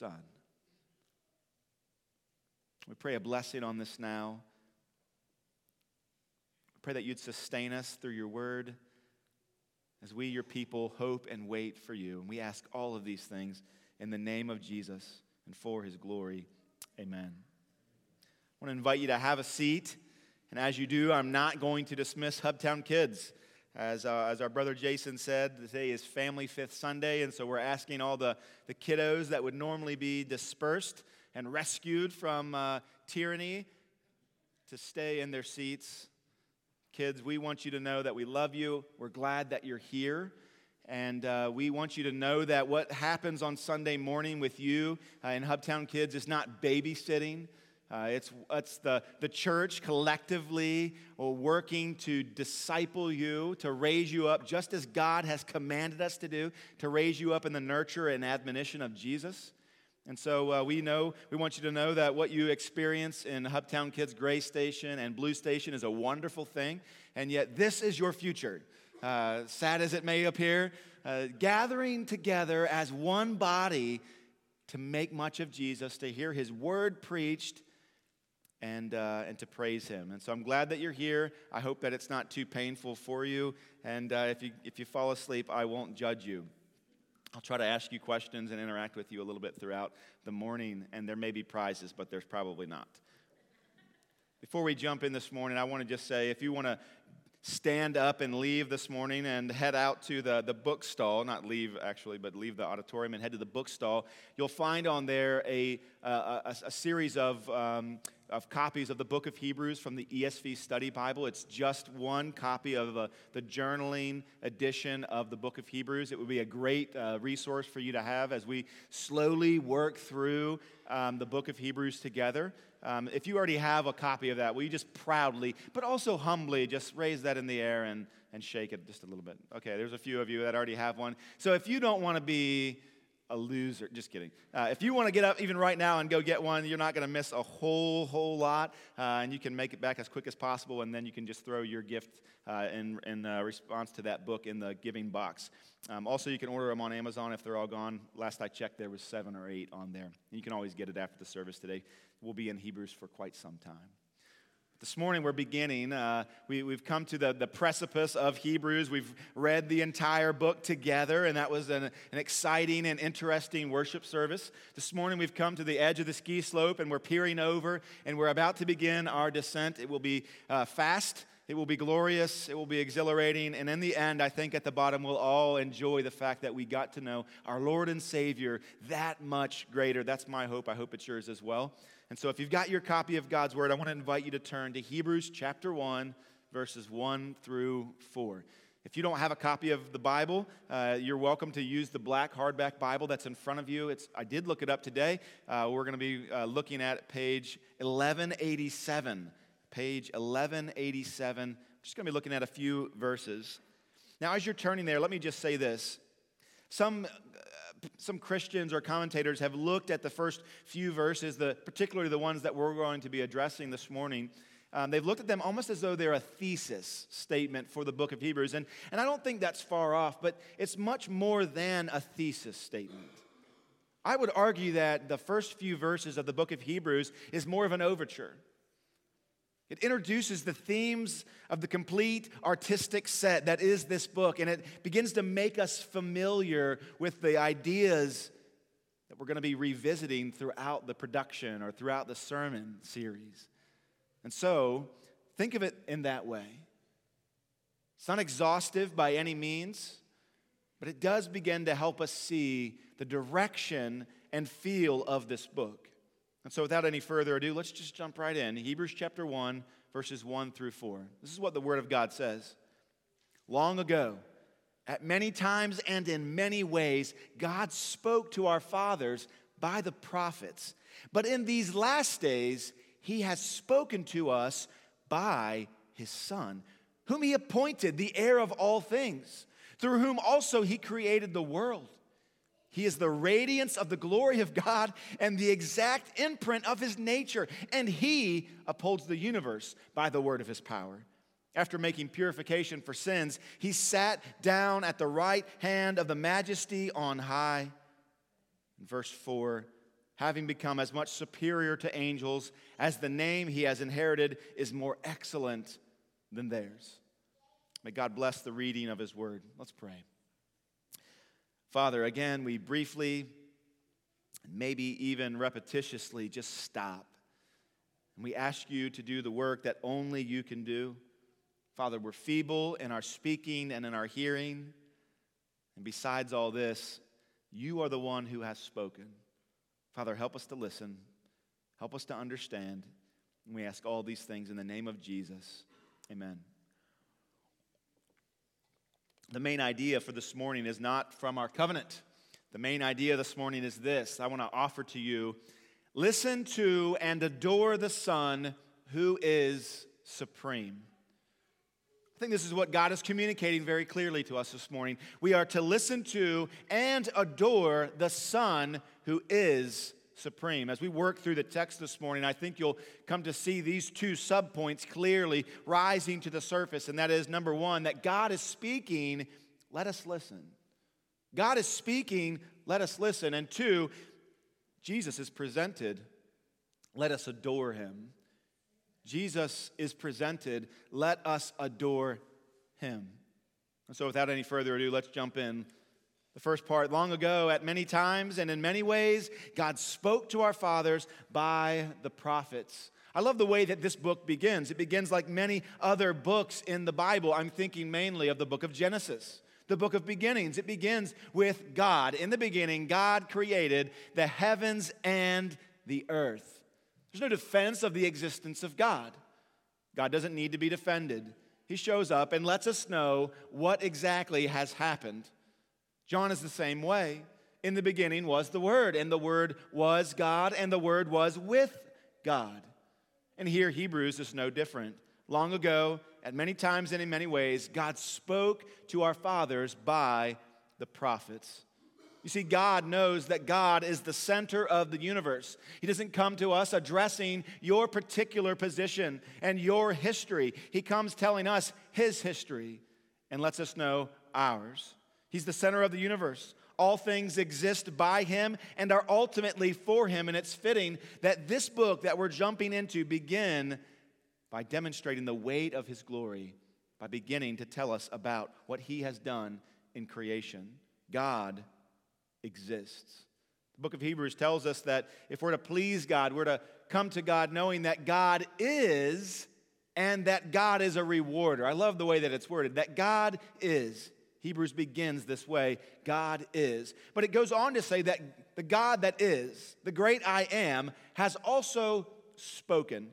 Son. We pray a blessing on this now. We pray that you'd sustain us through your word as we, your people, hope and wait for you. And we ask all of these things in the name of Jesus and for his glory. Amen. I want to invite you to have a seat. And as you do, I'm not going to dismiss Hubtown Kids. As, uh, as our brother Jason said, today is Family Fifth Sunday, and so we're asking all the, the kiddos that would normally be dispersed and rescued from uh, tyranny to stay in their seats. Kids, we want you to know that we love you. We're glad that you're here. And uh, we want you to know that what happens on Sunday morning with you uh, in Hubtown Kids is not babysitting. Uh, it's it's the, the church collectively working to disciple you, to raise you up, just as God has commanded us to do, to raise you up in the nurture and admonition of Jesus. And so uh, we know, we want you to know that what you experience in Hubtown Kids Gray Station and Blue Station is a wonderful thing. And yet, this is your future. Uh, sad as it may appear, uh, gathering together as one body to make much of Jesus, to hear his word preached, and, uh, and to praise him. And so I'm glad that you're here. I hope that it's not too painful for you. And uh, if, you, if you fall asleep, I won't judge you. I'll try to ask you questions and interact with you a little bit throughout the morning, and there may be prizes, but there's probably not. Before we jump in this morning, I want to just say if you want to stand up and leave this morning and head out to the, the book stall, not leave actually, but leave the auditorium and head to the book stall, you'll find on there a, a, a series of um, of copies of the book of Hebrews from the ESV Study Bible. It's just one copy of the, the journaling edition of the book of Hebrews. It would be a great uh, resource for you to have as we slowly work through um, the book of Hebrews together. Um, if you already have a copy of that, will you just proudly, but also humbly, just raise that in the air and, and shake it just a little bit? Okay, there's a few of you that already have one. So if you don't want to be a loser. Just kidding. Uh, if you want to get up even right now and go get one, you're not going to miss a whole, whole lot. Uh, and you can make it back as quick as possible. And then you can just throw your gift uh, in, in uh, response to that book in the giving box. Um, also, you can order them on Amazon if they're all gone. Last I checked, there was seven or eight on there. You can always get it after the service today. We'll be in Hebrews for quite some time. This morning we're beginning. Uh, we, have come to the, the precipice of Hebrews. We've read the entire book together, and that was an, an exciting and interesting worship service. This morning we've come to the edge of the ski slope, and we're peering over, and we're about to begin our descent. It will be uh, fast. It will be glorious. It will be exhilarating. And in the end, I think at the bottom, we'll all enjoy the fact that we got to know our Lord and Savior that much greater. That's my hope. I hope it's yours as well. And so, if you've got your copy of God's Word, I want to invite you to turn to Hebrews chapter 1, verses 1 through 4. If you don't have a copy of the Bible, uh, you're welcome to use the black hardback Bible that's in front of you. It's, I did look it up today. Uh, we're going to be uh, looking at page 1187. Page 1187. I'm just going to be looking at a few verses. Now, as you're turning there, let me just say this. Some some Christians or commentators have looked at the first few verses, the, particularly the ones that we're going to be addressing this morning. Um, they've looked at them almost as though they're a thesis statement for the book of Hebrews. And, and I don't think that's far off, but it's much more than a thesis statement. I would argue that the first few verses of the book of Hebrews is more of an overture. It introduces the themes of the complete artistic set that is this book, and it begins to make us familiar with the ideas that we're going to be revisiting throughout the production or throughout the sermon series. And so, think of it in that way. It's not exhaustive by any means, but it does begin to help us see the direction and feel of this book. And so, without any further ado, let's just jump right in. Hebrews chapter 1, verses 1 through 4. This is what the Word of God says. Long ago, at many times and in many ways, God spoke to our fathers by the prophets. But in these last days, He has spoken to us by His Son, whom He appointed the heir of all things, through whom also He created the world. He is the radiance of the glory of God and the exact imprint of his nature, and he upholds the universe by the word of his power. After making purification for sins, he sat down at the right hand of the majesty on high. In verse 4, having become as much superior to angels as the name he has inherited is more excellent than theirs. May God bless the reading of his word. Let's pray. Father, again, we briefly, maybe even repetitiously, just stop. And we ask you to do the work that only you can do. Father, we're feeble in our speaking and in our hearing. And besides all this, you are the one who has spoken. Father, help us to listen, help us to understand. And we ask all these things in the name of Jesus. Amen. The main idea for this morning is not from our covenant. The main idea this morning is this I want to offer to you listen to and adore the Son who is supreme. I think this is what God is communicating very clearly to us this morning. We are to listen to and adore the Son who is supreme. As we work through the text this morning, I think you'll come to see these two subpoints clearly rising to the surface. And that is number one, that God is speaking, let us listen. God is speaking, let us listen. And two, Jesus is presented, let us adore him. Jesus is presented, let us adore him. And so, without any further ado, let's jump in. The first part long ago, at many times and in many ways, God spoke to our fathers by the prophets. I love the way that this book begins. It begins like many other books in the Bible. I'm thinking mainly of the book of Genesis, the book of beginnings. It begins with God. In the beginning, God created the heavens and the earth. There's no defense of the existence of God. God doesn't need to be defended. He shows up and lets us know what exactly has happened. John is the same way. In the beginning was the Word, and the Word was God, and the Word was with God. And here, Hebrews is no different. Long ago, at many times and in many ways, God spoke to our fathers by the prophets. You see, God knows that God is the center of the universe. He doesn't come to us addressing your particular position and your history. He comes telling us His history and lets us know ours. He's the center of the universe. All things exist by Him and are ultimately for Him. And it's fitting that this book that we're jumping into begin by demonstrating the weight of His glory, by beginning to tell us about what He has done in creation. God exists. The book of Hebrews tells us that if we're to please God, we're to come to God knowing that God is and that God is a rewarder. I love the way that it's worded that God is. Hebrews begins this way God is. But it goes on to say that the God that is, the great I am, has also spoken.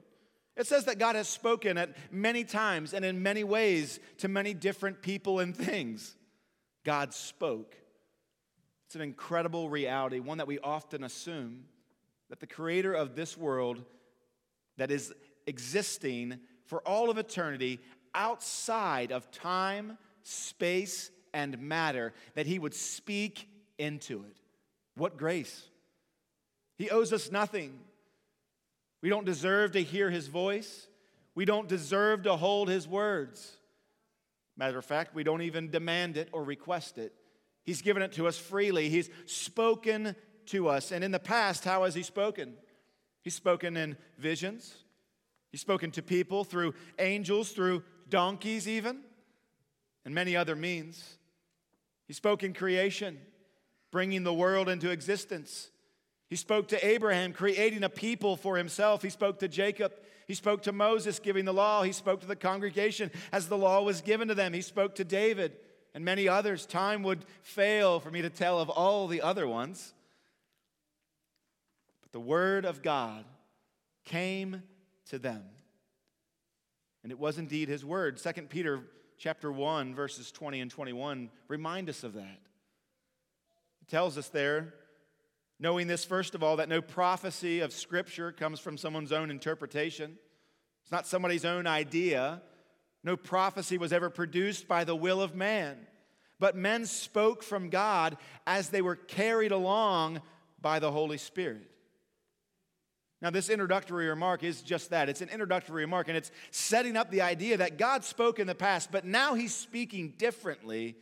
It says that God has spoken at many times and in many ways to many different people and things. God spoke. It's an incredible reality, one that we often assume that the creator of this world that is existing for all of eternity outside of time, space, and matter, that he would speak into it. What grace! He owes us nothing. We don't deserve to hear his voice. We don't deserve to hold his words. Matter of fact, we don't even demand it or request it. He's given it to us freely. He's spoken to us. And in the past, how has He spoken? He's spoken in visions, He's spoken to people through angels, through donkeys, even, and many other means. He spoke in creation, bringing the world into existence. He spoke to Abraham, creating a people for himself. He spoke to Jacob. He spoke to Moses, giving the law. He spoke to the congregation as the law was given to them. He spoke to David and many others. Time would fail for me to tell of all the other ones. But the Word of God came to them. And it was indeed his word. 2 Peter chapter 1 verses 20 and 21 remind us of that. It tells us there knowing this first of all that no prophecy of scripture comes from someone's own interpretation. It's not somebody's own idea. No prophecy was ever produced by the will of man, but men spoke from God as they were carried along by the Holy Spirit. Now, this introductory remark is just that. It's an introductory remark, and it's setting up the idea that God spoke in the past, but now He's speaking differently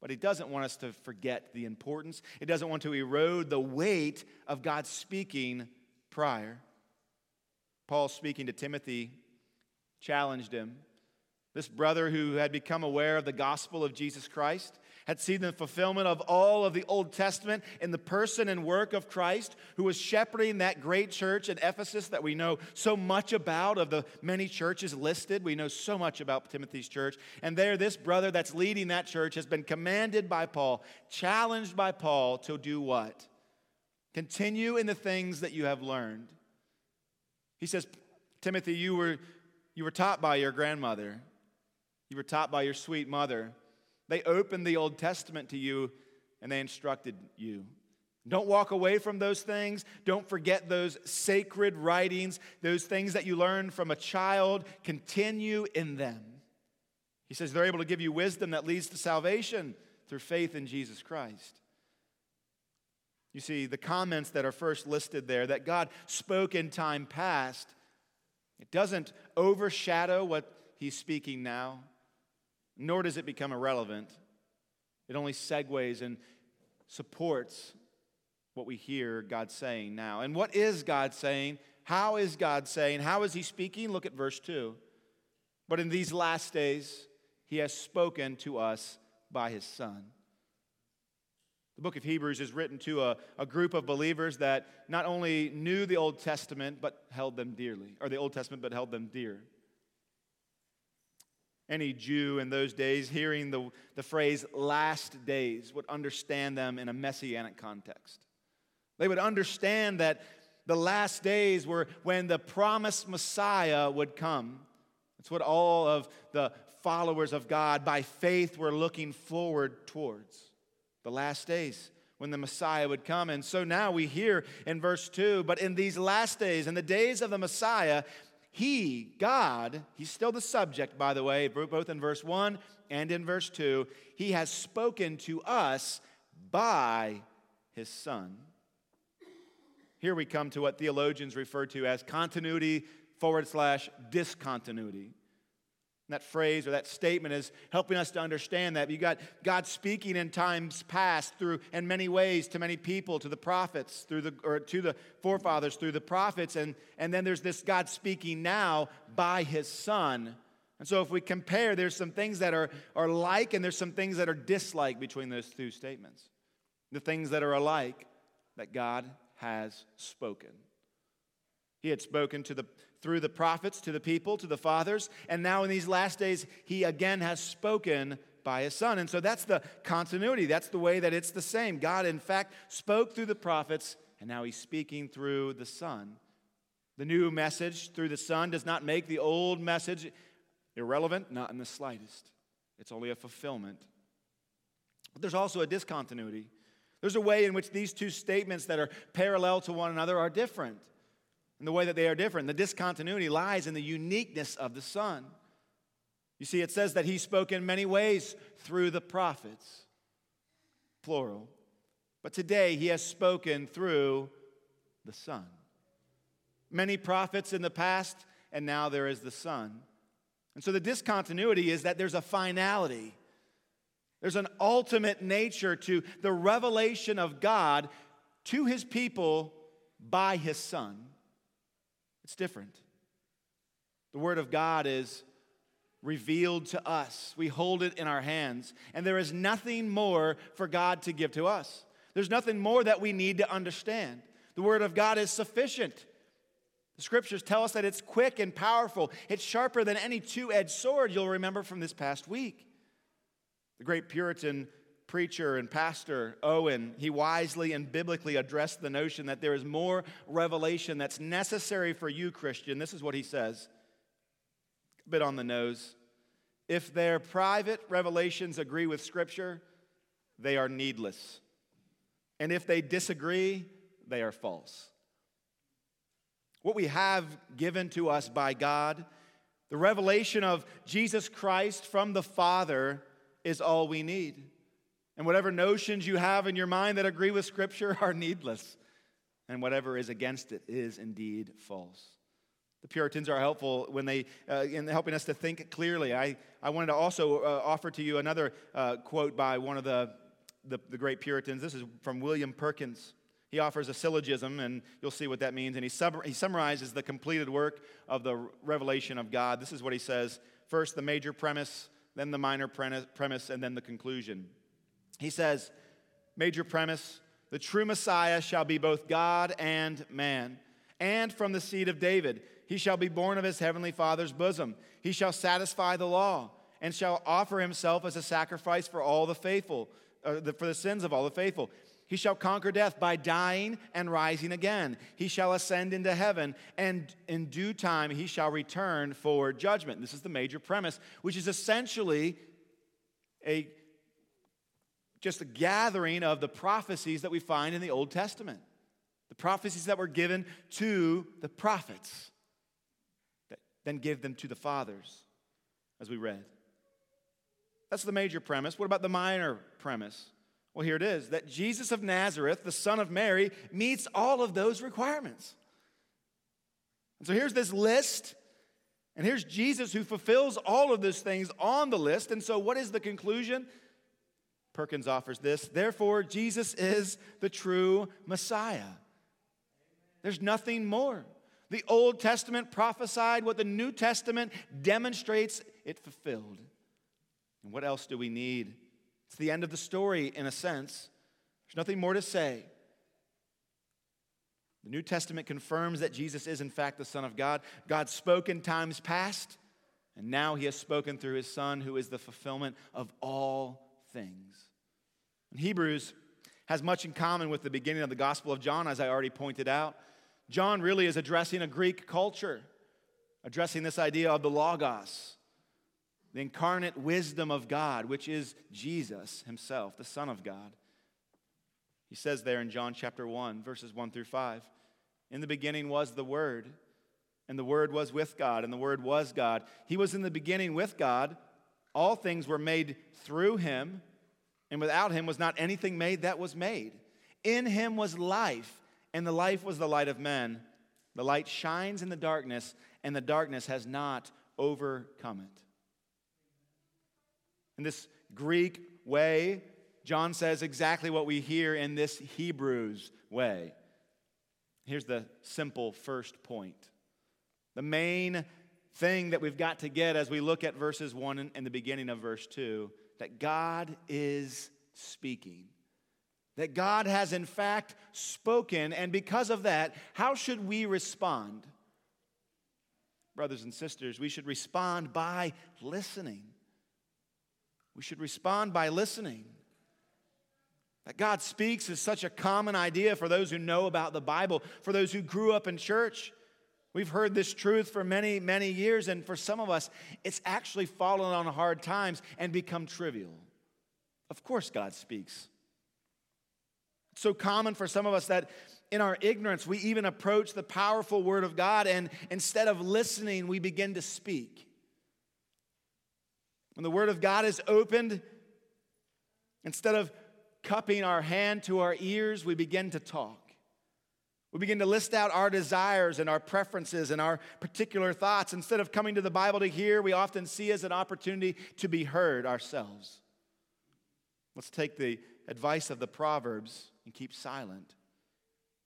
But he doesn't want us to forget the importance. He doesn't want to erode the weight of God speaking prior. Paul, speaking to Timothy, challenged him. This brother who had become aware of the gospel of Jesus Christ had seen the fulfillment of all of the Old Testament in the person and work of Christ, who was shepherding that great church at Ephesus that we know so much about, of the many churches listed. We know so much about Timothy's church. And there, this brother that's leading that church has been commanded by Paul, challenged by Paul to do what? Continue in the things that you have learned. He says, Timothy, you were, you were taught by your grandmother. You were taught by your sweet mother. They opened the Old Testament to you and they instructed you. Don't walk away from those things. Don't forget those sacred writings, those things that you learned from a child. Continue in them. He says they're able to give you wisdom that leads to salvation through faith in Jesus Christ. You see, the comments that are first listed there that God spoke in time past, it doesn't overshadow what he's speaking now nor does it become irrelevant. It only segues and supports what we hear God saying now. And what is God saying? How is God saying? How is He speaking? Look at verse 2. But in these last days, He has spoken to us by His Son. The book of Hebrews is written to a, a group of believers that not only knew the Old Testament, but held them dearly, or the Old Testament, but held them dear. Any Jew in those days hearing the, the phrase last days would understand them in a messianic context. They would understand that the last days were when the promised Messiah would come. It's what all of the followers of God by faith were looking forward towards. The last days when the Messiah would come. And so now we hear in verse 2 but in these last days, in the days of the Messiah, he, God, he's still the subject, by the way, both in verse 1 and in verse 2. He has spoken to us by his Son. Here we come to what theologians refer to as continuity forward slash discontinuity. That phrase or that statement is helping us to understand that. You got God speaking in times past through in many ways to many people, to the prophets, through the or to the forefathers through the prophets, and, and then there's this God speaking now by his son. And so if we compare, there's some things that are, are like and there's some things that are dislike between those two statements. The things that are alike that God has spoken. He had spoken to the through the prophets to the people, to the fathers, and now in these last days, he again has spoken by his son. And so that's the continuity. That's the way that it's the same. God, in fact, spoke through the prophets, and now he's speaking through the son. The new message through the son does not make the old message irrelevant, not in the slightest. It's only a fulfillment. But there's also a discontinuity. There's a way in which these two statements that are parallel to one another are different and the way that they are different. The discontinuity lies in the uniqueness of the Son. You see, it says that he spoke in many ways through the prophets, plural. But today he has spoken through the Son. Many prophets in the past, and now there is the Son. And so the discontinuity is that there's a finality. There's an ultimate nature to the revelation of God to his people by his Son. It's different. The Word of God is revealed to us. We hold it in our hands, and there is nothing more for God to give to us. There's nothing more that we need to understand. The Word of God is sufficient. The scriptures tell us that it's quick and powerful. It's sharper than any two edged sword, you'll remember from this past week. The great Puritan preacher and pastor Owen, he wisely and biblically addressed the notion that there is more revelation that's necessary for you, Christian. This is what he says, a bit on the nose. If their private revelations agree with Scripture, they are needless. And if they disagree, they are false. What we have given to us by God, the revelation of Jesus Christ from the Father, is all we need. And whatever notions you have in your mind that agree with Scripture are needless. And whatever is against it is indeed false. The Puritans are helpful when they, uh, in helping us to think clearly. I, I wanted to also uh, offer to you another uh, quote by one of the, the, the great Puritans. This is from William Perkins. He offers a syllogism, and you'll see what that means. And he, sub- he summarizes the completed work of the revelation of God. This is what he says first, the major premise, then the minor premise, and then the conclusion. He says, Major premise the true Messiah shall be both God and man, and from the seed of David. He shall be born of his heavenly Father's bosom. He shall satisfy the law, and shall offer himself as a sacrifice for all the faithful, uh, for the sins of all the faithful. He shall conquer death by dying and rising again. He shall ascend into heaven, and in due time he shall return for judgment. This is the major premise, which is essentially a just a gathering of the prophecies that we find in the Old Testament. The prophecies that were given to the prophets, that then give them to the fathers, as we read. That's the major premise. What about the minor premise? Well, here it is that Jesus of Nazareth, the son of Mary, meets all of those requirements. And so here's this list, and here's Jesus who fulfills all of those things on the list. And so, what is the conclusion? Perkins offers this. Therefore, Jesus is the true Messiah. There's nothing more. The Old Testament prophesied what the New Testament demonstrates it fulfilled. And what else do we need? It's the end of the story, in a sense. There's nothing more to say. The New Testament confirms that Jesus is, in fact, the Son of God. God spoke in times past, and now he has spoken through his Son, who is the fulfillment of all things. Hebrews has much in common with the beginning of the Gospel of John, as I already pointed out. John really is addressing a Greek culture, addressing this idea of the Logos the incarnate wisdom of God, which is Jesus himself, the Son of God. He says there in John chapter 1, verses 1 through 5 In the beginning was the Word, and the Word was with God, and the Word was God. He was in the beginning with God. All things were made through him, and without him was not anything made that was made. In him was life, and the life was the light of men. The light shines in the darkness, and the darkness has not overcome it. In this Greek way, John says exactly what we hear in this Hebrews way. Here's the simple first point. The main thing that we've got to get as we look at verses 1 and the beginning of verse 2 that God is speaking. That God has in fact spoken, and because of that, how should we respond? Brothers and sisters, we should respond by listening. We should respond by listening. That God speaks is such a common idea for those who know about the Bible, for those who grew up in church. We've heard this truth for many, many years, and for some of us, it's actually fallen on hard times and become trivial. Of course, God speaks. It's so common for some of us that in our ignorance, we even approach the powerful Word of God, and instead of listening, we begin to speak. When the Word of God is opened, instead of cupping our hand to our ears, we begin to talk. We begin to list out our desires and our preferences and our particular thoughts. Instead of coming to the Bible to hear, we often see as an opportunity to be heard ourselves. Let's take the advice of the Proverbs and keep silent.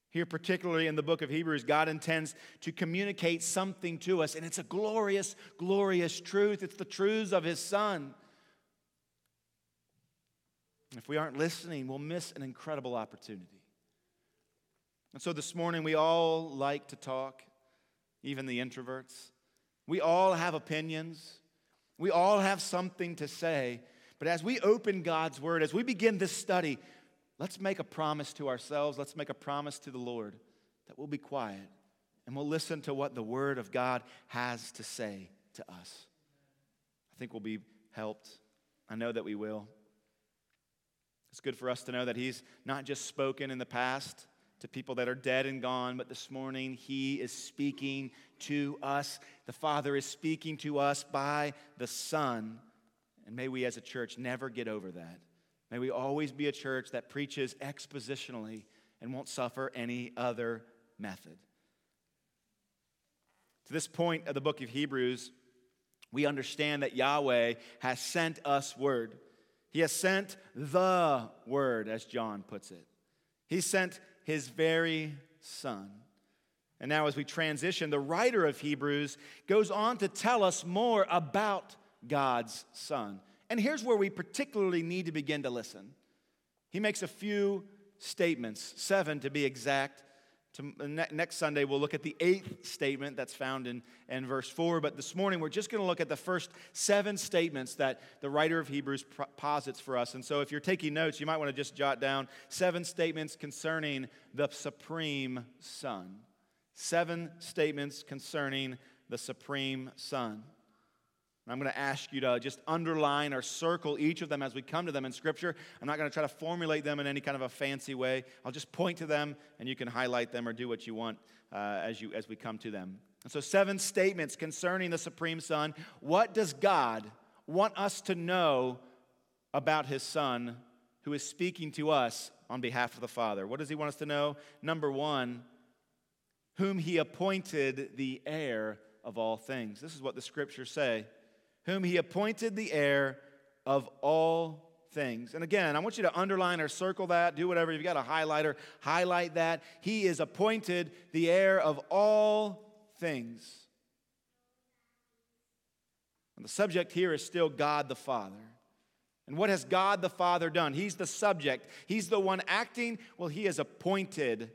Here, particularly in the book of Hebrews, God intends to communicate something to us, and it's a glorious, glorious truth. It's the truths of His Son. If we aren't listening, we'll miss an incredible opportunity. And so this morning, we all like to talk, even the introverts. We all have opinions. We all have something to say. But as we open God's Word, as we begin this study, Let's make a promise to ourselves. Let's make a promise to the Lord that we'll be quiet and we'll listen to what the Word of God has to say to us. I think we'll be helped. I know that we will. It's good for us to know that He's not just spoken in the past to people that are dead and gone, but this morning He is speaking to us. The Father is speaking to us by the Son. And may we as a church never get over that. May we always be a church that preaches expositionally and won't suffer any other method. To this point of the book of Hebrews, we understand that Yahweh has sent us word. He has sent the word, as John puts it. He sent his very son. And now, as we transition, the writer of Hebrews goes on to tell us more about God's son. And here's where we particularly need to begin to listen. He makes a few statements, seven to be exact, to, ne- next Sunday, we'll look at the eighth statement that's found in, in verse 4. But this morning, we're just going to look at the first seven statements that the writer of Hebrews posits for us. And so, if you're taking notes, you might want to just jot down seven statements concerning the Supreme Son. Seven statements concerning the Supreme Son. I'm going to ask you to just underline or circle each of them as we come to them in Scripture. I'm not going to try to formulate them in any kind of a fancy way. I'll just point to them, and you can highlight them or do what you want uh, as, you, as we come to them. And so, seven statements concerning the Supreme Son. What does God want us to know about His Son who is speaking to us on behalf of the Father? What does He want us to know? Number one, whom He appointed the heir of all things. This is what the Scriptures say whom he appointed the heir of all things. And again, I want you to underline or circle that, do whatever. You've got a highlighter, highlight that. He is appointed the heir of all things. And the subject here is still God the Father. And what has God the Father done? He's the subject, He's the one acting. Well, He has appointed,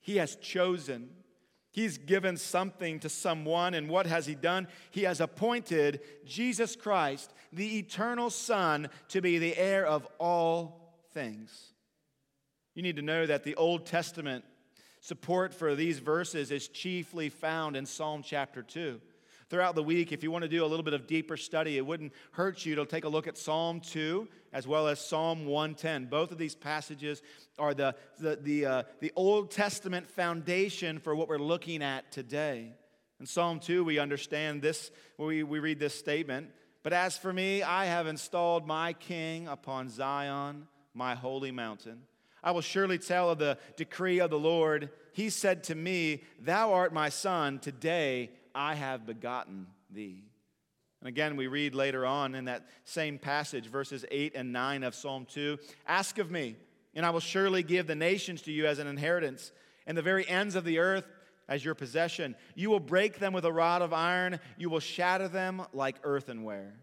He has chosen. He's given something to someone, and what has He done? He has appointed Jesus Christ, the eternal Son, to be the heir of all things. You need to know that the Old Testament support for these verses is chiefly found in Psalm chapter 2 throughout the week, if you want to do a little bit of deeper study, it wouldn't hurt you to take a look at Psalm 2 as well as Psalm 110. Both of these passages are the, the, the, uh, the Old Testament foundation for what we're looking at today. In Psalm 2, we understand this, we, we read this statement But as for me, I have installed my king upon Zion, my holy mountain. I will surely tell of the decree of the Lord. He said to me, Thou art my son, today I have begotten thee. And again, we read later on in that same passage, verses 8 and 9 of Psalm 2 Ask of me, and I will surely give the nations to you as an inheritance, and the very ends of the earth as your possession. You will break them with a rod of iron, you will shatter them like earthenware.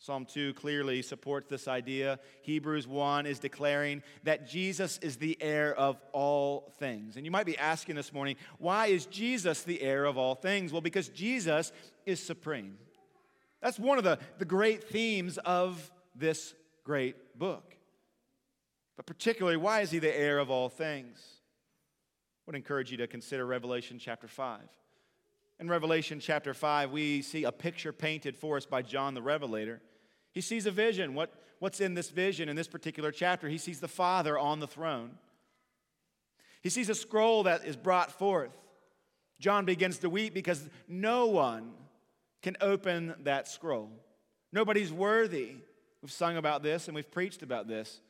Psalm 2 clearly supports this idea. Hebrews 1 is declaring that Jesus is the heir of all things. And you might be asking this morning, why is Jesus the heir of all things? Well, because Jesus is supreme. That's one of the, the great themes of this great book. But particularly, why is he the heir of all things? I would encourage you to consider Revelation chapter 5. In Revelation chapter 5, we see a picture painted for us by John the Revelator. He sees a vision. What, what's in this vision in this particular chapter? He sees the Father on the throne. He sees a scroll that is brought forth. John begins to weep because no one can open that scroll. Nobody's worthy. We've sung about this and we've preached about this.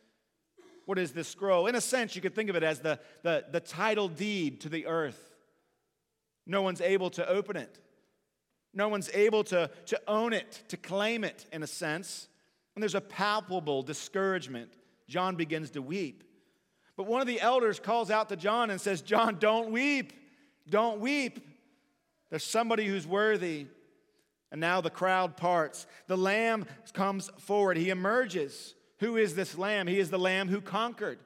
What is this scroll? In a sense, you could think of it as the, the, the title deed to the earth. No one's able to open it. No one's able to, to own it, to claim it, in a sense. And there's a palpable discouragement. John begins to weep. But one of the elders calls out to John and says, John, don't weep. Don't weep. There's somebody who's worthy. And now the crowd parts. The lamb comes forward. He emerges. Who is this lamb? He is the lamb who conquered.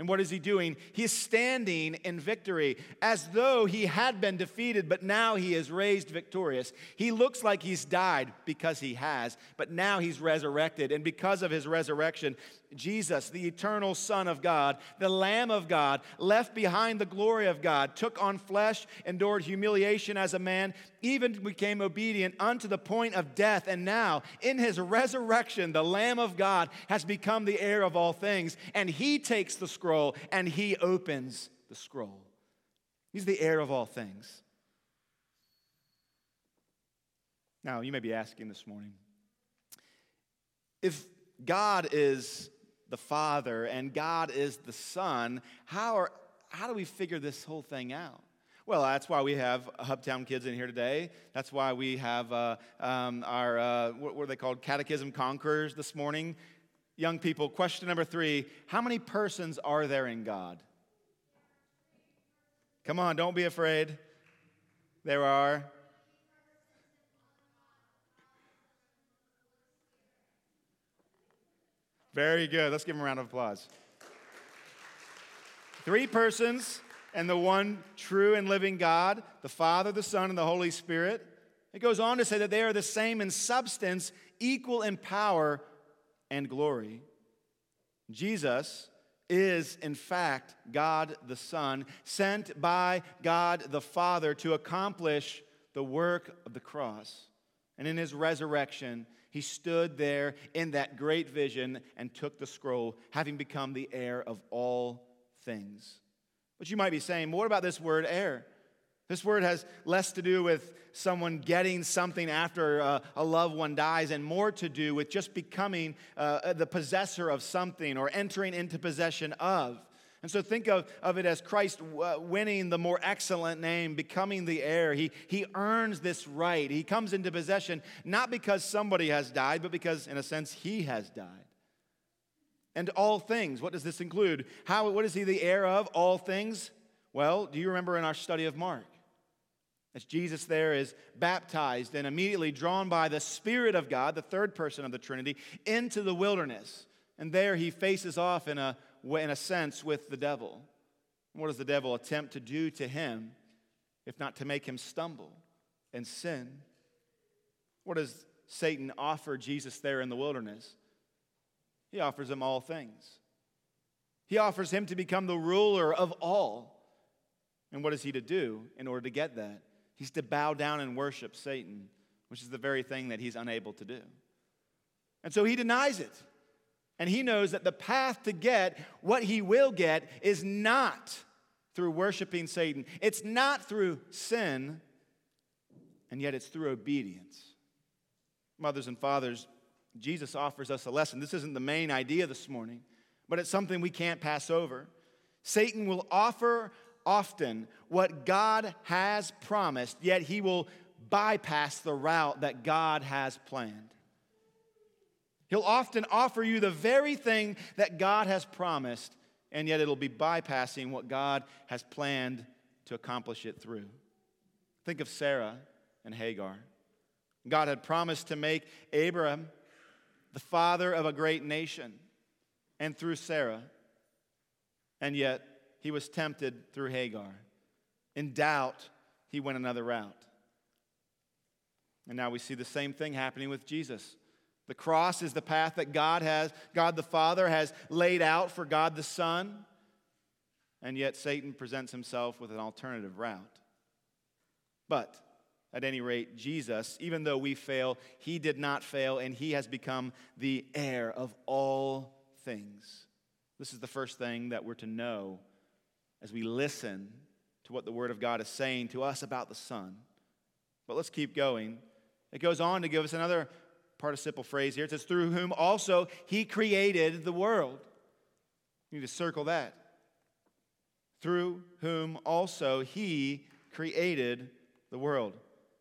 And what is he doing? He's standing in victory as though he had been defeated, but now he is raised victorious. He looks like he's died because he has, but now he's resurrected. And because of his resurrection, Jesus, the eternal Son of God, the Lamb of God, left behind the glory of God, took on flesh, endured humiliation as a man, even became obedient unto the point of death. And now, in his resurrection, the Lamb of God has become the heir of all things. And he takes the scroll and he opens the scroll. He's the heir of all things. Now, you may be asking this morning if God is the Father and God is the Son, how, are, how do we figure this whole thing out? Well, that's why we have Hubtown kids in here today. That's why we have uh, um, our, uh, what were they called? Catechism Conquerors this morning. Young people, question number three How many persons are there in God? Come on, don't be afraid. There are. Very good. Let's give him a round of applause. Three persons and the one true and living God, the Father, the Son, and the Holy Spirit. It goes on to say that they are the same in substance, equal in power and glory. Jesus is, in fact, God the Son, sent by God the Father to accomplish the work of the cross. And in his resurrection, he stood there in that great vision and took the scroll, having become the heir of all things. But you might be saying, what about this word heir? This word has less to do with someone getting something after uh, a loved one dies and more to do with just becoming uh, the possessor of something or entering into possession of. And so think of, of it as Christ uh, winning the more excellent name, becoming the heir. He, he earns this right. He comes into possession not because somebody has died, but because, in a sense, he has died and all things. What does this include? How, what is he the heir of? All things? Well, do you remember in our study of Mark? As Jesus there is baptized and immediately drawn by the Spirit of God, the third person of the Trinity, into the wilderness. And there he faces off in a, in a sense with the devil. What does the devil attempt to do to him, if not to make him stumble and sin? What does Satan offer Jesus there in the wilderness? He offers him all things. He offers him to become the ruler of all. And what is he to do in order to get that? He's to bow down and worship Satan, which is the very thing that he's unable to do. And so he denies it. And he knows that the path to get what he will get is not through worshiping Satan, it's not through sin, and yet it's through obedience. Mothers and fathers, Jesus offers us a lesson. This isn't the main idea this morning, but it's something we can't pass over. Satan will offer often what God has promised, yet he will bypass the route that God has planned. He'll often offer you the very thing that God has promised, and yet it'll be bypassing what God has planned to accomplish it through. Think of Sarah and Hagar. God had promised to make Abraham the father of a great nation, and through Sarah. And yet, he was tempted through Hagar. In doubt, he went another route. And now we see the same thing happening with Jesus. The cross is the path that God has, God the Father has laid out for God the Son. And yet Satan presents himself with an alternative route. But at any rate, Jesus, even though we fail, he did not fail, and he has become the heir of all things. This is the first thing that we're to know as we listen to what the Word of God is saying to us about the Son. But let's keep going. It goes on to give us another participle phrase here. It says, through whom also he created the world. You need to circle that. Through whom also he created the world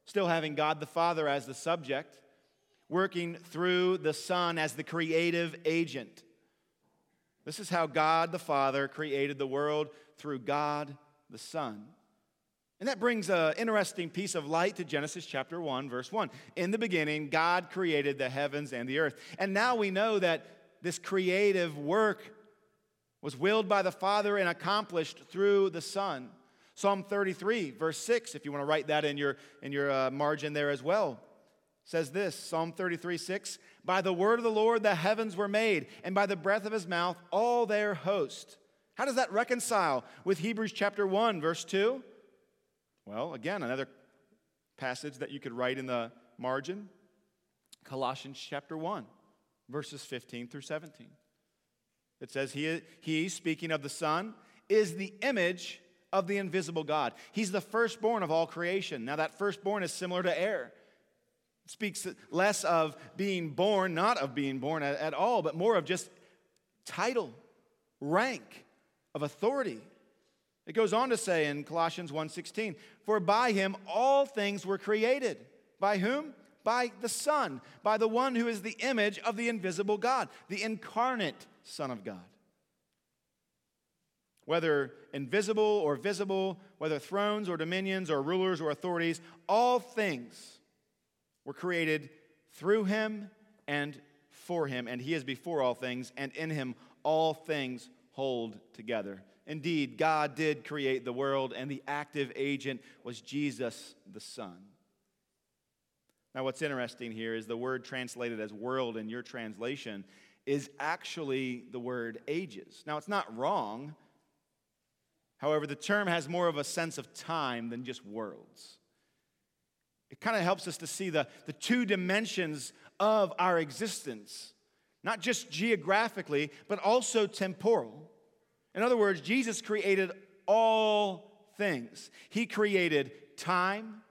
still having God the Father as the subject, working through the Son as the creative agent. This is how God the Father created the world through God the Son. And that brings an interesting piece of light to Genesis chapter 1, verse 1. In the beginning, God created the heavens and the earth. And now we know that this creative work was willed by the Father and accomplished through the Son. Psalm 33, verse 6, if you want to write that in your, in your uh, margin there as well, says this Psalm 33, 6 By the word of the Lord the heavens were made, and by the breath of his mouth all their host. How does that reconcile with Hebrews chapter 1, verse 2? Well, again, another passage that you could write in the margin Colossians chapter 1, verses 15 through 17. It says, He, he speaking of the Son, is the image of the invisible God. He's the firstborn of all creation. Now, that firstborn is similar to heir. It speaks less of being born, not of being born at, at all, but more of just title, rank, of authority. It goes on to say in Colossians 1:16, "For by him all things were created." By whom? By the Son, by the one who is the image of the invisible God, the incarnate Son of God. Whether invisible or visible, whether thrones or dominions or rulers or authorities, all things were created through him and for him, and he is before all things, and in him all things hold together. Indeed, God did create the world, and the active agent was Jesus the Son. Now, what's interesting here is the word translated as world in your translation is actually the word ages. Now, it's not wrong. However, the term has more of a sense of time than just worlds. It kind of helps us to see the, the two dimensions of our existence, not just geographically, but also temporal. In other words, Jesus created all things. He created time,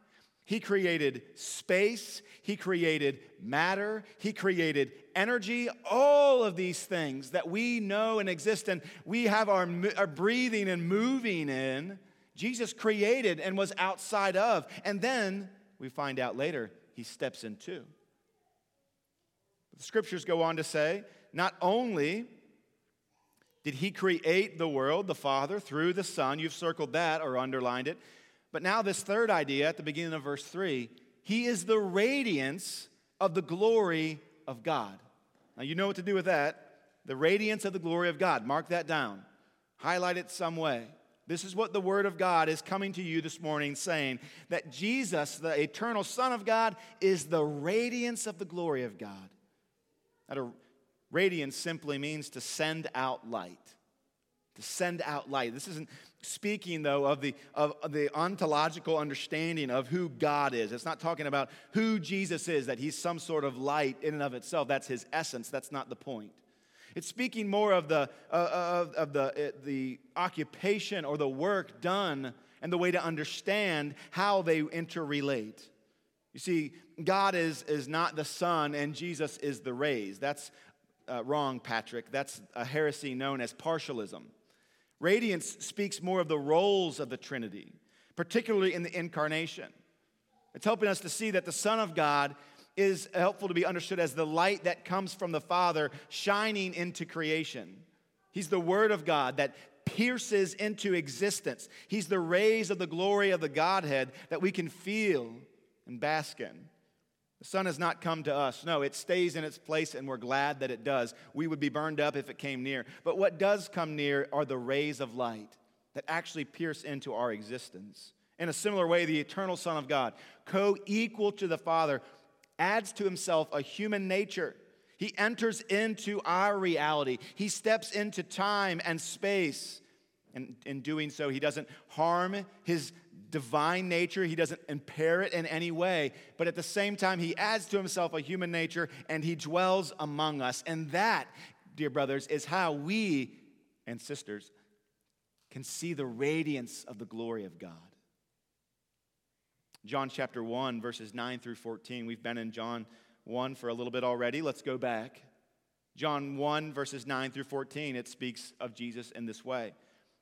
He created space, He created matter, He created energy, all of these things that we know and exist and we have our, our breathing and moving in. Jesus created and was outside of. And then we find out later, He steps into. The scriptures go on to say, not only did he create the world, the Father, through the Son? You've circled that or underlined it. But now, this third idea at the beginning of verse 3 He is the radiance of the glory of God. Now, you know what to do with that. The radiance of the glory of God. Mark that down. Highlight it some way. This is what the Word of God is coming to you this morning saying that Jesus, the eternal Son of God, is the radiance of the glory of God. That a Radiance simply means to send out light. To send out light. This isn't speaking, though, of the, of, the ontological understanding of who God is. It's not talking about who Jesus is, that he's some sort of light in and of itself. That's his essence. That's not the point. It's speaking more of the, uh, of, of the, uh, the occupation or the work done and the way to understand how they interrelate. You see, God is, is not the sun and Jesus is the rays. That's uh, wrong, Patrick. That's a heresy known as partialism. Radiance speaks more of the roles of the Trinity, particularly in the incarnation. It's helping us to see that the Son of God is helpful to be understood as the light that comes from the Father shining into creation. He's the Word of God that pierces into existence. He's the rays of the glory of the Godhead that we can feel and bask in. The sun has not come to us. No, it stays in its place, and we're glad that it does. We would be burned up if it came near. But what does come near are the rays of light that actually pierce into our existence. In a similar way, the eternal Son of God, co equal to the Father, adds to himself a human nature. He enters into our reality, he steps into time and space. And in doing so, he doesn't harm his divine nature. He doesn't impair it in any way. But at the same time, he adds to himself a human nature and he dwells among us. And that, dear brothers, is how we and sisters can see the radiance of the glory of God. John chapter 1, verses 9 through 14. We've been in John 1 for a little bit already. Let's go back. John 1, verses 9 through 14, it speaks of Jesus in this way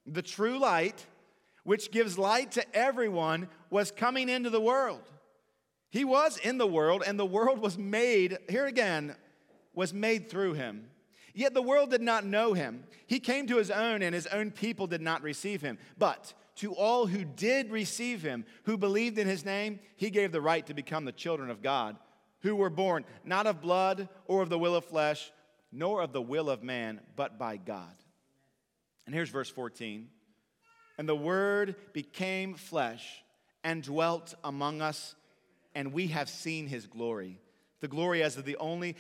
The true light which gives light to everyone, was coming into the world. He was in the world, and the world was made, here again, was made through him. Yet the world did not know him. He came to his own, and his own people did not receive him. But to all who did receive him, who believed in his name, he gave the right to become the children of God, who were born not of blood or of the will of flesh, nor of the will of man, but by God. And here's verse 14. And the Word became flesh and dwelt among us, and we have seen his glory. The glory as of the only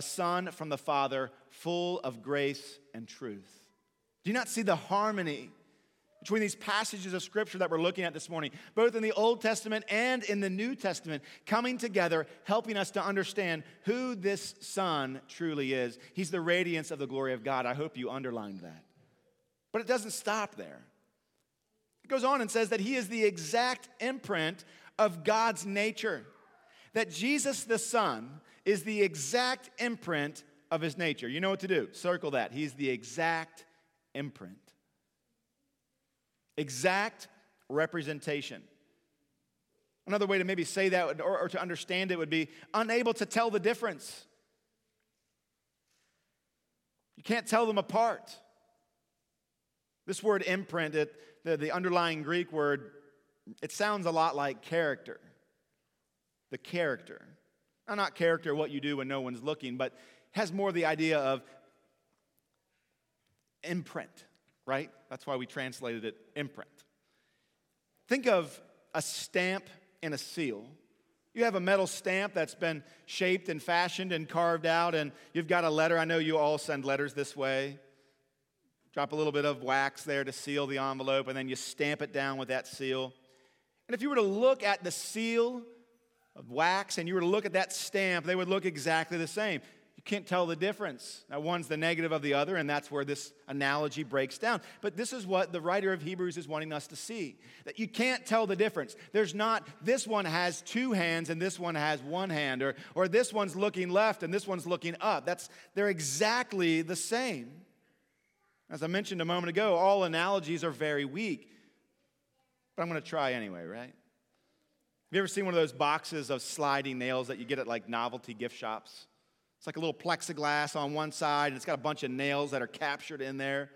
Son from the Father, full of grace and truth. Do you not see the harmony between these passages of Scripture that we're looking at this morning, both in the Old Testament and in the New Testament, coming together, helping us to understand who this Son truly is? He's the radiance of the glory of God. I hope you underlined that. But it doesn't stop there goes on and says that he is the exact imprint of God's nature. That Jesus the Son is the exact imprint of his nature. You know what to do. Circle that. He's the exact imprint. exact representation. Another way to maybe say that or, or, to understand it would be unable to tell the difference. You can't tell them apart. This word imprint, it, the, the underlying Greek word, it sounds a lot like character. The character. Now, not character, what you do when no one's looking, but has more the idea of imprint, right? That's why we translated it imprint. Think of a stamp and a seal. You have a metal stamp that's been shaped and fashioned and carved out, and you've got a letter. I know you all send letters this way. Drop a little bit of wax there to seal the envelope, and then you stamp it down with that seal. And if you were to look at the seal of wax and you were to look at that stamp, they would look exactly the same. You can't tell the difference. Now, one's the negative of the other, and that's where this analogy breaks down. But this is what the writer of Hebrews is wanting us to see that you can't tell the difference. There's not, this one has two hands and this one has one hand, or, or this one's looking left and this one's looking up. That's, they're exactly the same. As I mentioned a moment ago, all analogies are very weak. But I'm going to try anyway, right? Have you ever seen one of those boxes of sliding nails that you get at like novelty gift shops? It's like a little plexiglass on one side, and it's got a bunch of nails that are captured in there.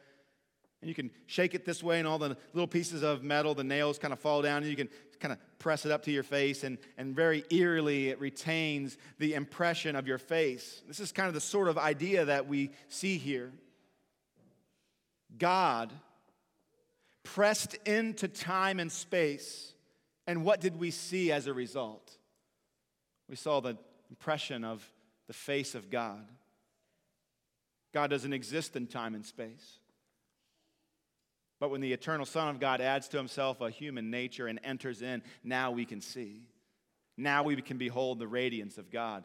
And you can shake it this way, and all the little pieces of metal, the nails kind of fall down, and you can kind of press it up to your face, and, and very eerily it retains the impression of your face. This is kind of the sort of idea that we see here. God pressed into time and space, and what did we see as a result? We saw the impression of the face of God. God doesn't exist in time and space. But when the eternal Son of God adds to himself a human nature and enters in, now we can see. Now we can behold the radiance of God.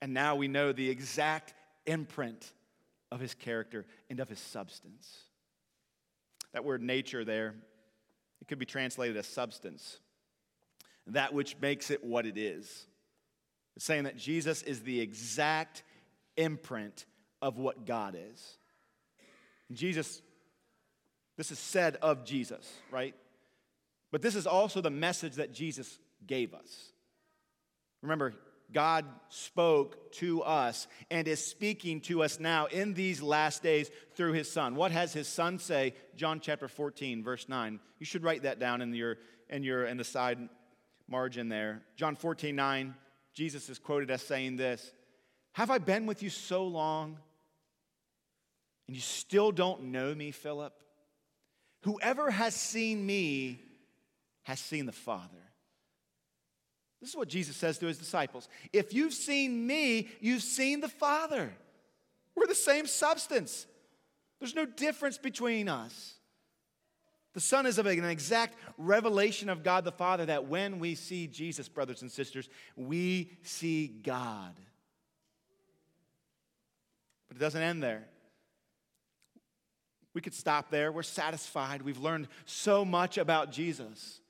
And now we know the exact imprint of his character and of his substance. That word nature there, it could be translated as substance, that which makes it what it is. It's saying that Jesus is the exact imprint of what God is. Jesus, this is said of Jesus, right? But this is also the message that Jesus gave us. Remember, God spoke to us and is speaking to us now in these last days through his son. What has his son say? John chapter 14 verse 9. You should write that down in your in your in the side margin there. John 14 9 Jesus is quoted as saying this Have I been with you so long and you still don't know me, Philip? Whoever has seen me has seen the Father. This is what Jesus says to his disciples. If you've seen me, you've seen the Father. We're the same substance. There's no difference between us. The Son is an exact revelation of God the Father that when we see Jesus, brothers and sisters, we see God. But it doesn't end there. We could stop there. We're satisfied. We've learned so much about Jesus.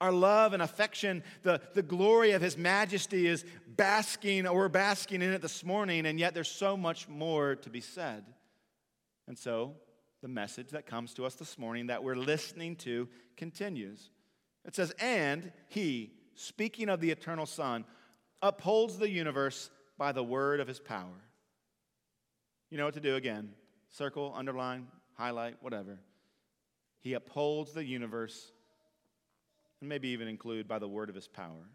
Our love and affection, the, the glory of His majesty is basking, or we're basking in it this morning, and yet there's so much more to be said. And so, the message that comes to us this morning that we're listening to continues. It says, And he, speaking of the eternal Son, upholds the universe by the word of his power. You know what to do again circle, underline, highlight, whatever. He upholds the universe, and maybe even include by the word of his power.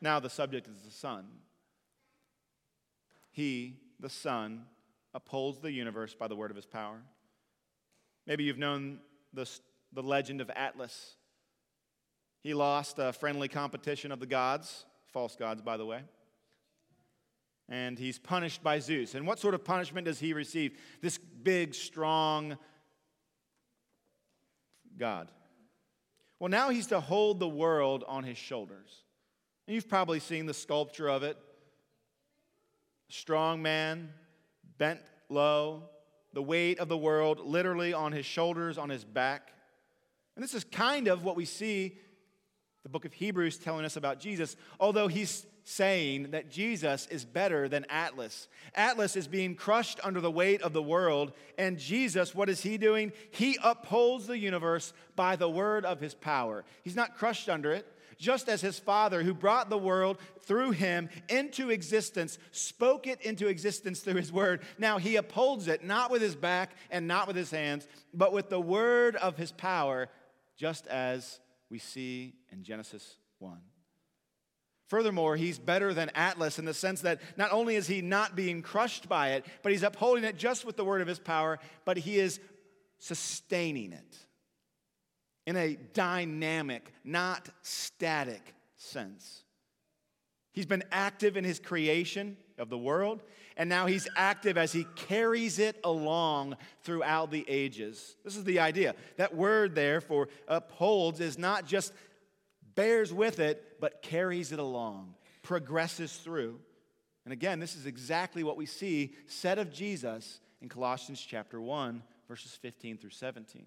Now, the subject is the Son. He, the Son, upholds the universe by the word of his power. Maybe you've known the, the legend of Atlas. He lost a friendly competition of the gods, false gods, by the way. And he's punished by Zeus. And what sort of punishment does he receive? This big, strong God. Well, now he's to hold the world on his shoulders. And you've probably seen the sculpture of it. Strong man, bent low, the weight of the world literally on his shoulders, on his back. And this is kind of what we see the book of Hebrews telling us about Jesus. Although he's saying that Jesus is better than Atlas. Atlas is being crushed under the weight of the world, and Jesus, what is he doing? He upholds the universe by the word of his power. He's not crushed under it. Just as his Father, who brought the world through him into existence, spoke it into existence through his word. Now he upholds it, not with his back and not with his hands, but with the word of his power, just as we see in Genesis 1. Furthermore, he's better than Atlas in the sense that not only is he not being crushed by it, but he's upholding it just with the word of his power, but he is sustaining it in a dynamic, not static sense. He's been active in his creation of the world, and now he's active as he carries it along throughout the ages. This is the idea. That word there for upholds is not just bears with it, but carries it along, progresses through. And again, this is exactly what we see said of Jesus in Colossians chapter 1, verses 15 through 17.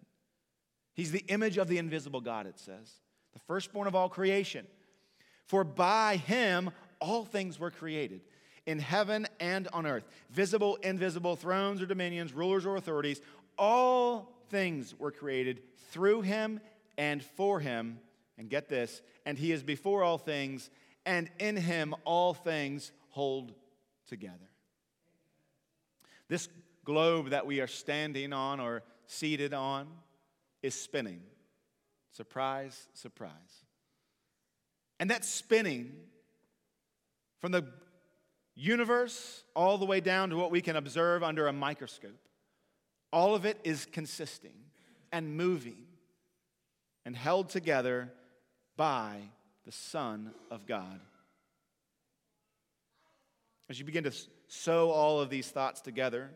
He's the image of the invisible God, it says, the firstborn of all creation. For by him all things were created, in heaven and on earth, visible, invisible, thrones or dominions, rulers or authorities. All things were created through him and for him and get this, and he is before all things, and in him all things hold together. This globe that we are standing on or seated on is spinning. Surprise, surprise. And that spinning from the universe all the way down to what we can observe under a microscope, all of it is consisting and moving and held together by the Son of God. As you begin to sew all of these thoughts together,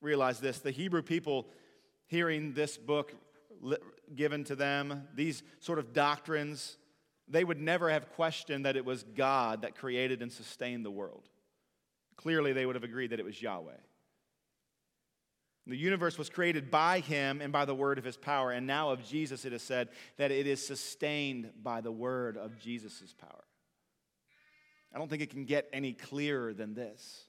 realize this the Hebrew people hearing this book given to them, these sort of doctrines, they would never have questioned that it was God that created and sustained the world. Clearly, they would have agreed that it was Yahweh. The universe was created by him and by the word of his power. And now of Jesus, it is said that it is sustained by the word of Jesus' power. I don't think it can get any clearer than this.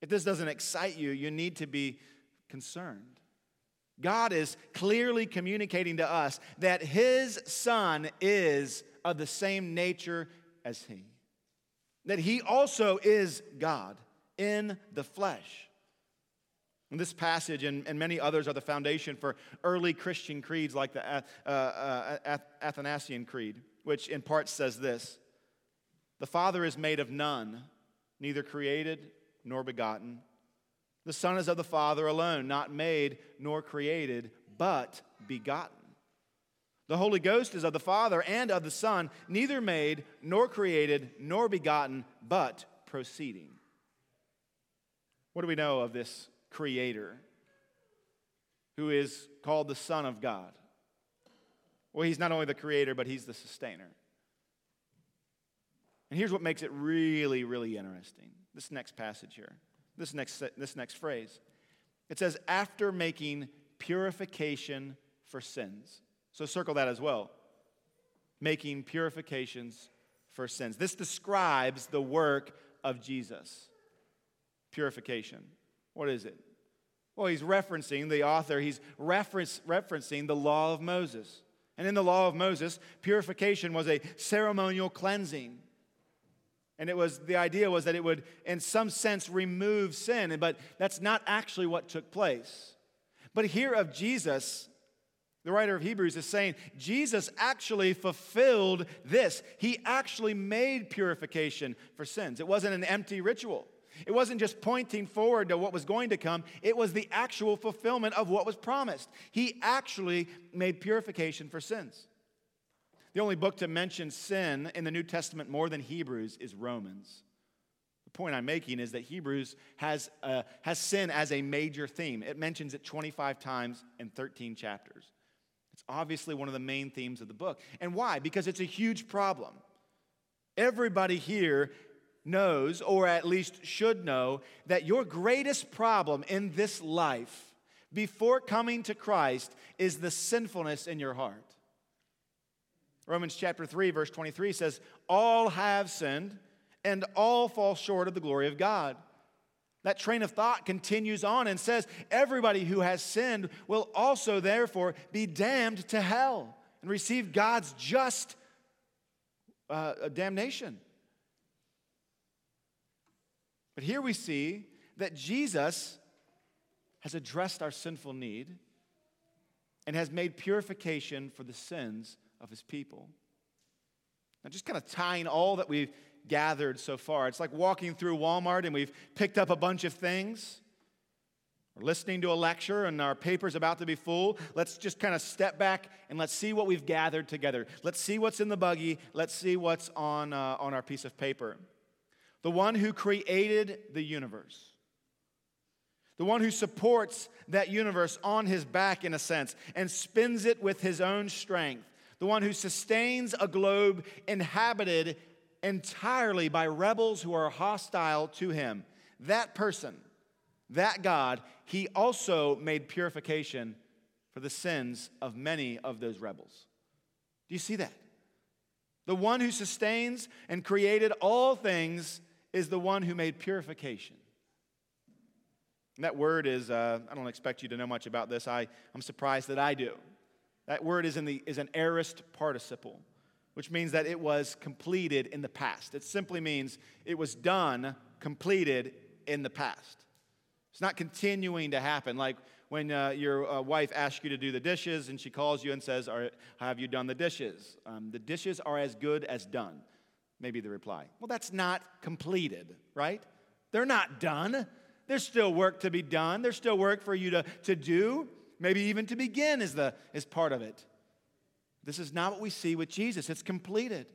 If this doesn't excite you, you need to be concerned. God is clearly communicating to us that his son is of the same nature as he, that he also is God in the flesh. And this passage and, and many others are the foundation for early Christian creeds like the uh, uh, Athanasian Creed, which in part says this The Father is made of none, neither created nor begotten. The Son is of the Father alone, not made nor created, but begotten. The Holy Ghost is of the Father and of the Son, neither made nor created nor begotten, but proceeding. What do we know of this creator who is called the Son of God. Well, he's not only the creator, but he's the sustainer. And here's what makes it really, really interesting this next passage here, this next, this next phrase. It says, after making purification for sins. So circle that as well. Making purifications for sins. This describes the work of Jesus. Purification. What is it? Well, he's referencing, the author, he's reference, referencing the law of Moses. And in the law of Moses, purification was a ceremonial cleansing. And it was the idea was that it would, in some sense, remove sin, but that's not actually what took place. But here of Jesus, the writer of Hebrews is saying Jesus actually fulfilled this. He actually made purification for sins. It wasn't an empty ritual. It wasn't just pointing forward to what was going to come, it was the actual fulfillment of what was promised. He actually made purification for sins. The only book to mention sin in the New Testament more than Hebrews is Romans. The point I'm making is that Hebrews has, uh, has sin as a major theme. It mentions it 25 times in 13 chapters. It's obviously one of the main themes of the book. And why? Because it's a huge problem. Everybody here knows, or at least should know, that your greatest problem in this life before coming to Christ is the sinfulness in your heart. Romans chapter 3, verse 23 says, All have sinned and all fall short of the glory of God. That train of thought continues on and says, Everybody who has sinned will also, therefore, be damned to hell and receive God's just uh, damnation. But here we see that Jesus has addressed our sinful need and has made purification for the sins of his people. Now, just kind of tying all that we've gathered so far, it's like walking through Walmart and we've picked up a bunch of things. We're listening to a lecture and our paper's about to be full. Let's just kind of step back and let's see what we've gathered together. Let's see what's in the buggy. Let's see what's on, uh, on our piece of paper. The one who created the universe the one who supports that universe on his back, in a sense, and spins it with his own strength, the one who sustains a globe inhabited entirely by rebels who are hostile to him. That person, that God, he also made purification for the sins of many of those rebels. Do you see that? The one who sustains and created all things is the one who made purification. And that word is, uh, I don't expect you to know much about this. I, I'm surprised that I do. That word is, in the, is an aorist participle, which means that it was completed in the past. It simply means it was done, completed in the past. It's not continuing to happen. Like when uh, your uh, wife asks you to do the dishes and she calls you and says, Have you done the dishes? Um, the dishes are as good as done. Maybe the reply. Well, that's not completed, right? They're not done. There's still work to be done. There's still work for you to, to do. Maybe even to begin is, the, is part of it. This is not what we see with Jesus. It's completed.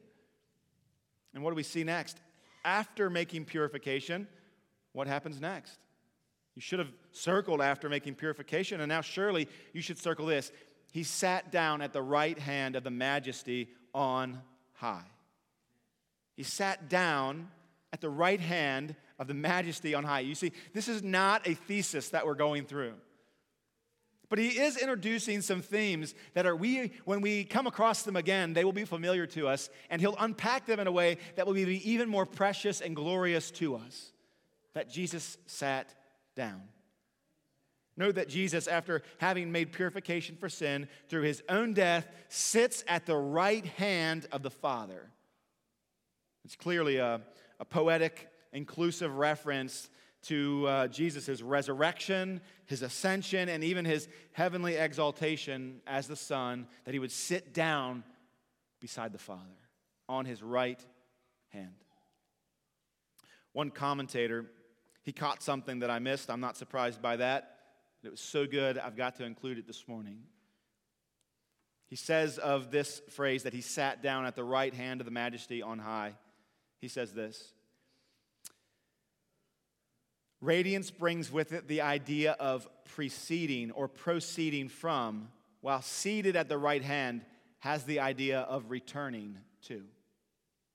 And what do we see next? After making purification, what happens next? You should have circled after making purification, and now surely you should circle this. He sat down at the right hand of the majesty on high. He sat down at the right hand of the majesty on high. You see, this is not a thesis that we're going through. But he is introducing some themes that are we when we come across them again, they will be familiar to us, and he'll unpack them in a way that will be even more precious and glorious to us. That Jesus sat down. Know that Jesus, after having made purification for sin through his own death, sits at the right hand of the Father. It's clearly a, a poetic inclusive reference to uh, Jesus' resurrection, his ascension, and even his heavenly exaltation as the Son, that he would sit down beside the Father on his right hand. One commentator, he caught something that I missed. I'm not surprised by that. It was so good, I've got to include it this morning. He says of this phrase that he sat down at the right hand of the majesty on high. He says this Radiance brings with it the idea of preceding or proceeding from, while seated at the right hand has the idea of returning to. Do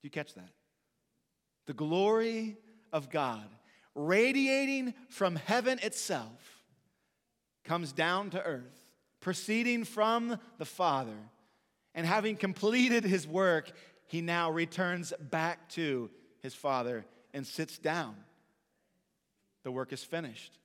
you catch that? The glory of God radiating from heaven itself comes down to earth, proceeding from the Father. And having completed his work, he now returns back to his Father and sits down the work is finished.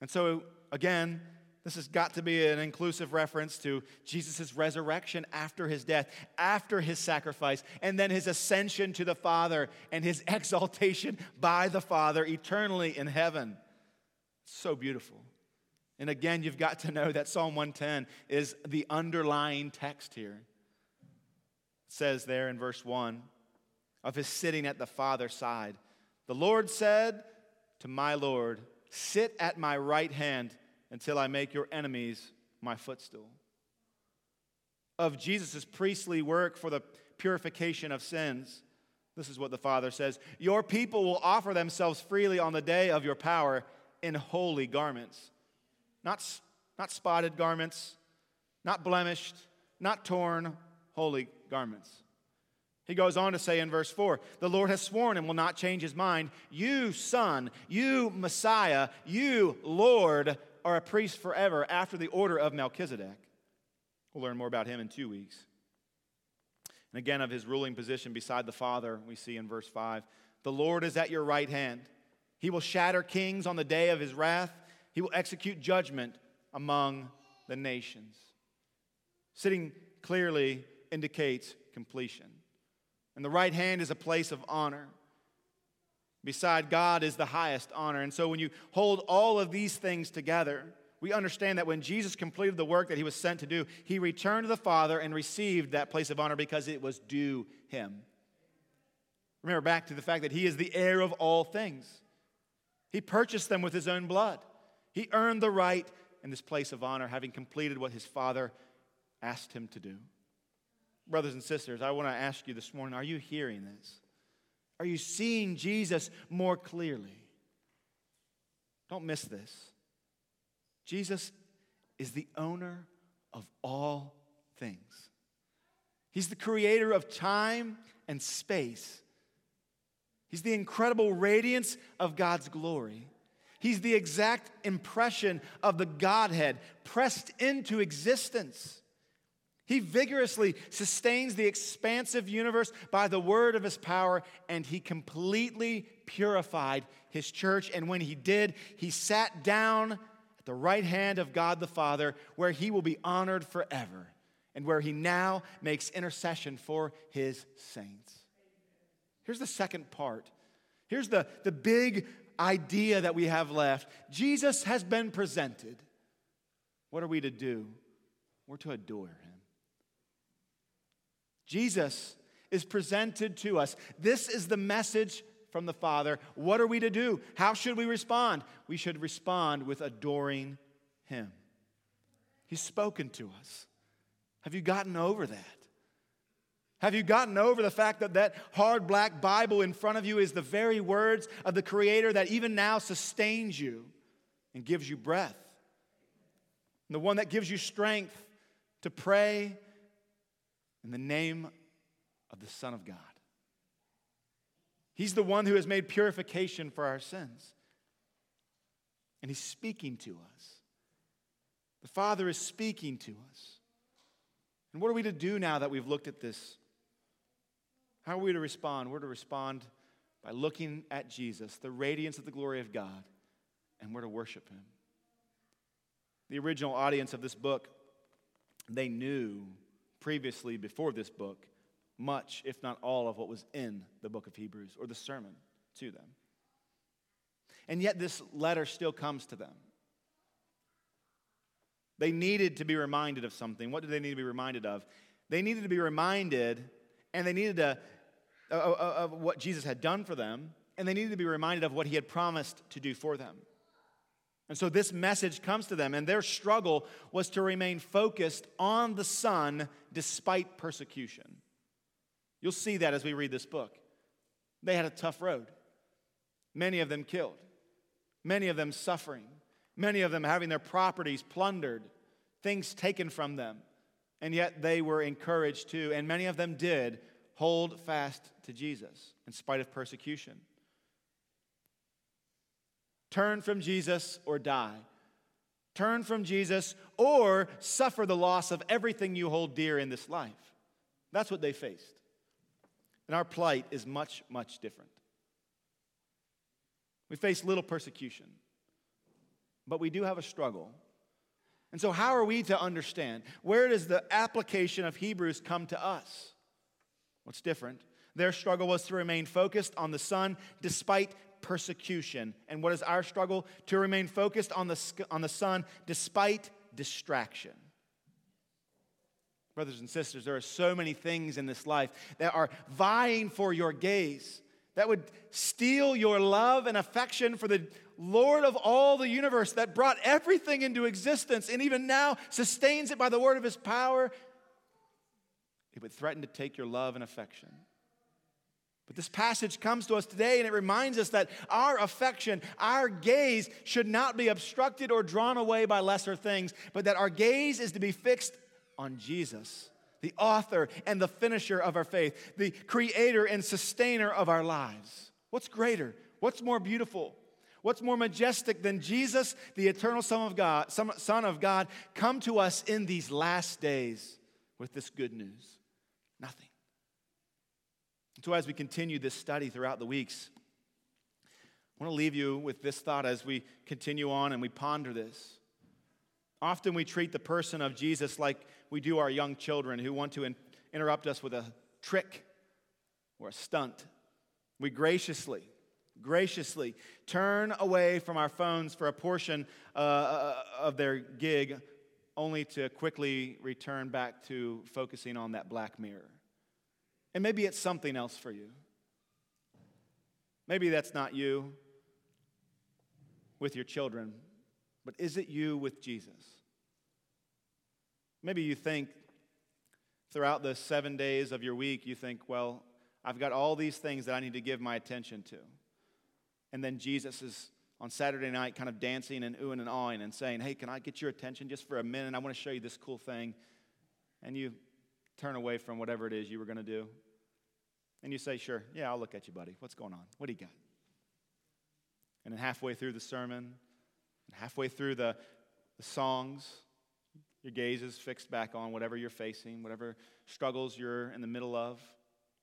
And so, again, this has got to be an inclusive reference to Jesus' resurrection after his death, after his sacrifice, and then his ascension to the Father and his exaltation by the Father eternally in heaven. So beautiful. And again, you've got to know that Psalm 110 is the underlying text here. Says there in verse 1 of his sitting at the Father's side. The Lord said, to my Lord, Sit at my right hand until I make your enemies my footstool. Of Jesus' priestly work for the purification of sins, this is what the Father says Your people will offer themselves freely on the day of your power in holy garments. Not, not spotted garments, not blemished, not torn, holy garments. He goes on to say in verse 4 The Lord has sworn and will not change his mind. You, Son, you, Messiah, you, Lord, are a priest forever after the order of Melchizedek. We'll learn more about him in two weeks. And again, of his ruling position beside the Father, we see in verse 5 The Lord is at your right hand. He will shatter kings on the day of his wrath, he will execute judgment among the nations. Sitting clearly indicates completion. And the right hand is a place of honor. Beside God is the highest honor. And so when you hold all of these things together, we understand that when Jesus completed the work that he was sent to do, he returned to the Father and received that place of honor because it was due him. Remember back to the fact that he is the heir of all things. He purchased them with his own blood. He earned the right in this place of honor, having completed what his Father asked him to do. Brothers and sisters, I want to ask you this morning are you hearing this? Are you seeing Jesus more clearly? Don't miss this. Jesus is the owner of all things. He's the creator of time and space. He's the incredible radiance of God's glory. He's the exact impression of the Godhead pressed into existence. He vigorously sustains the expansive universe by the word of his power, and he completely purified his church. And when he did, he sat down at the right hand of God the Father, where he will be honored forever, and where he now makes intercession for his saints. Here's the second part. Here's the, the big idea that we have left Jesus has been presented. What are we to do? We're to adore him. Jesus is presented to us. This is the message from the Father. What are we to do? How should we respond? We should respond with adoring Him. He's spoken to us. Have you gotten over that? Have you gotten over the fact that that hard black Bible in front of you is the very words of the Creator that even now sustains you and gives you breath? And the one that gives you strength to pray in the name of the Son of God. He's the one who has made purification for our sins. And He's speaking to us. The Father is speaking to us. And what are we to do now that we've looked at this? How are we to respond? We're to respond by looking at Jesus, the radiance of the glory of God, and we're to worship Him. The original audience of this book, they knew previously, before this book, much, if not all, of what was in the book of Hebrews or the sermon to them. And yet, this letter still comes to them. They needed to be reminded of something. What did they need to be reminded of? They needed to be reminded, and they needed to, uh, of what Jesus had done for them, and they needed to be reminded of what he had promised to do for them. And so this message comes to them, and their struggle was to remain focused on the Son despite persecution. You'll see that as we read this book. They had a tough road. Many of them killed, many of them suffering, many of them having their properties plundered, things taken from them. And yet they were encouraged to, and many of them did, hold fast to Jesus in spite of persecution. Turn from Jesus or die. Turn from Jesus or suffer the loss of everything you hold dear in this life. That's what they faced. And our plight is much, much different. We face little persecution, but we do have a struggle. And so, how are we to understand? Where does the application of Hebrews come to us? What's different? Their struggle was to remain focused on the Son despite persecution. And what is our struggle? To remain focused on the, on the Son despite distraction. Brothers and sisters, there are so many things in this life that are vying for your gaze, that would steal your love and affection for the Lord of all the universe that brought everything into existence and even now sustains it by the word of his power. It would threaten to take your love and affection. But this passage comes to us today and it reminds us that our affection, our gaze should not be obstructed or drawn away by lesser things, but that our gaze is to be fixed on Jesus, the author and the finisher of our faith, the creator and sustainer of our lives. What's greater? What's more beautiful? What's more majestic than Jesus, the eternal Son of God, Son of God, come to us in these last days with this good news? Nothing. So, as we continue this study throughout the weeks, I want to leave you with this thought as we continue on and we ponder this. Often we treat the person of Jesus like we do our young children who want to in- interrupt us with a trick or a stunt. We graciously, graciously turn away from our phones for a portion uh, uh of their gig only to quickly return back to focusing on that black mirror. And maybe it's something else for you. Maybe that's not you with your children, but is it you with Jesus? Maybe you think throughout the seven days of your week, you think, well, I've got all these things that I need to give my attention to. And then Jesus is on Saturday night kind of dancing and oohing and awing and saying, hey, can I get your attention just for a minute? I want to show you this cool thing. And you turn away from whatever it is you were going to do. And you say, sure, yeah, I'll look at you, buddy. What's going on? What do you got? And then halfway through the sermon, halfway through the, the songs, your gaze is fixed back on whatever you're facing, whatever struggles you're in the middle of,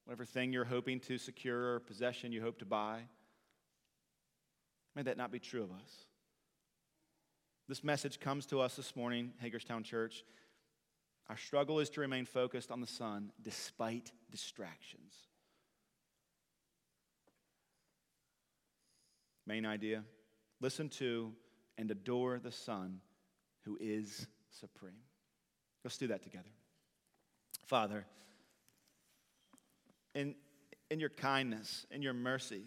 whatever thing you're hoping to secure or possession you hope to buy. May that not be true of us. This message comes to us this morning, Hagerstown Church. Our struggle is to remain focused on the Son despite distractions. Main idea listen to and adore the Son who is supreme. Let's do that together. Father, in, in your kindness, in your mercy,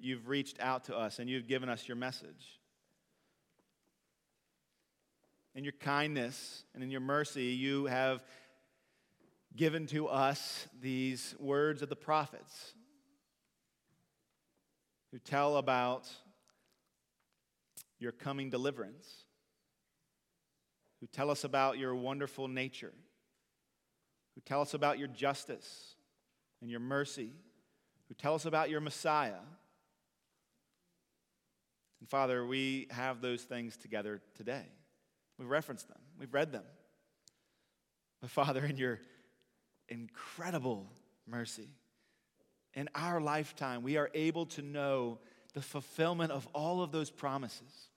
you've reached out to us and you've given us your message. In your kindness and in your mercy, you have given to us these words of the prophets who tell about your coming deliverance, who tell us about your wonderful nature, who tell us about your justice and your mercy, who tell us about your Messiah. And Father, we have those things together today. We've referenced them, we've read them. But Father, in your incredible mercy, in our lifetime, we are able to know the fulfillment of all of those promises.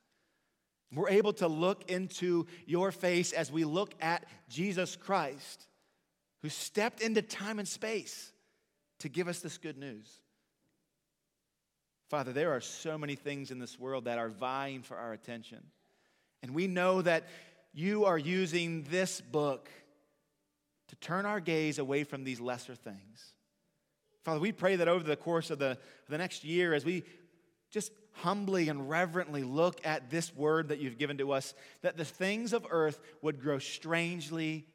We're able to look into your face as we look at Jesus Christ, who stepped into time and space to give us this good news. Father, there are so many things in this world that are vying for our attention. And we know that you are using this book to turn our gaze away from these lesser things. Father, we pray that over the course of the, the next year, as we just humbly and reverently look at this word that you've given to us, that the things of earth would grow strangely